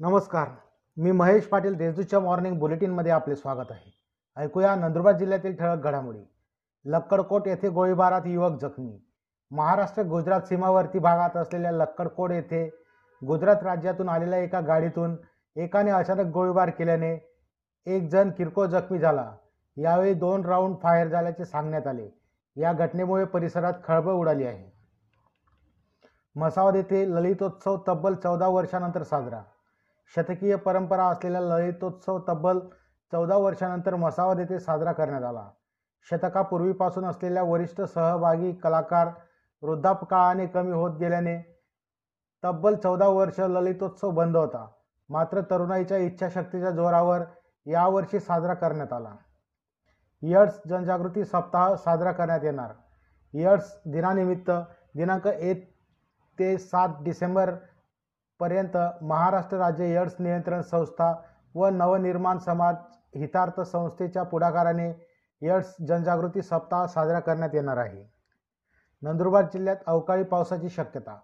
नमस्कार. मी महेश पाटील देशदूतच्या मॉर्निंग बुलेटिनमध्ये आपले स्वागत आहे. ऐकूया नंदुरबार जिल्ह्यातील ठळक घडामोडी. लक्कडकोट येथे गोळीबारात युवक जखमी. महाराष्ट्र गुजरात सीमावर्ती भागात असलेल्या लक्कडकोट येथे गुजरात राज्यातून आलेल्या एका गाडीतून एकाने अचानक गोळीबार केल्याने एक जण किरकोळ जखमी झाला. यावेळी दोन राऊंड फायर झाल्याचे सांगण्यात आले. या घटनेमुळे परिसरात खळबळ उडाली आहे. मसावद येथे ललितोत्सव तब्बल चौदा वर्षानंतर साजरा. शतकीय परंपरा असलेला ललितोत्सव तब्बल चौदा वर्षानंतर मसावद येथे साजरा करण्यात आला. शतकापूर्वीपासून असलेल्या वरिष्ठ सहभागी कलाकार वृद्धापकाळाने कमी होत गेल्याने तब्बल चौदा वर्ष ललितोत्सव बंद होता. मात्र तरुणाईच्या इच्छाशक्तीच्या जोरावर यावर्षी साजरा करण्यात आला. एड्स जनजागृती सप्ताह साजरा करण्यात येणार. एड्स दिनानिमित्त दिनांक एक ते सात डिसेंबर पर्यंत महाराष्ट्र राज्य एड्स नियंत्रण संस्था व नवनिर्माण समाज हितार्थ संस्थेच्या पुढाकाराने एड्स जनजागृती सप्ताह साजरा करण्यात येणार आहे. नंदुरबार जिल्ह्यात अवकाळी पावसाची शक्यता.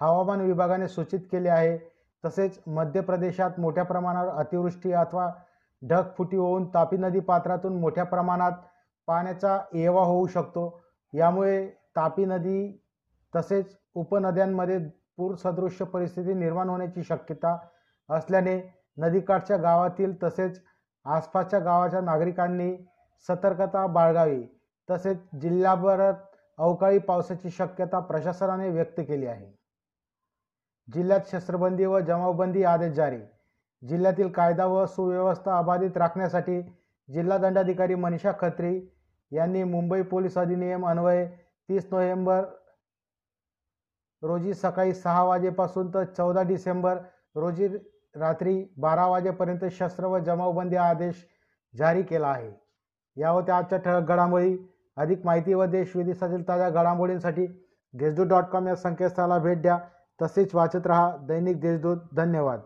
हवामान विभागाने सूचित केले आहे तसेच मध्य प्रदेशात मोठ्या प्रमाणावर अतिवृष्टी अथवा ढगफुटी होऊन तापी नदी पात्रातून मोठ्या प्रमाणात पाण्याचा येवा होऊ शकतो. यामुळे तापी नदी तसेच उपनद्यांमध्ये पूरसदृश्य परिस्थिती निर्माण होण्याची शक्यता असल्याने नदीकाठच्या गावातील तसेच आसपासच्या गावाच्या नागरिकांनी सतर्कता बाळगावी. तसेच जिल्ह्याभरात अवकाळी पावसाची शक्यता प्रशासनाने व्यक्त केली आहे. जिल्ह्यात शस्त्रबंदी व जमावबंदी आदेश जारी. जिल्ह्यातील कायदा व सुव्यवस्था अबाधित राखण्यासाठी जिल्हा दंडाधिकारी मनीषा खत्री यांनी मुंबई पोलीस अधिनियम अन्वये तीस नोव्हेंबर रोजी सकाळी सहा वाजेपासून तर चौदा डिसेंबर रोजी रात्री बारा वाजेपर्यंत शस्त्र व जमावबंदी आदेश जारी केला आहे. या होत्या आजच्या ठळक घडामोडी अधिक माहिती व देश विदेशातील ताज्या घडामोडींसाठी देशदूत डॉट कॉम या संकेतस्थळाला भेट द्या. तसेच वाचत रहा दैनिक देशदूत. धन्यवाद.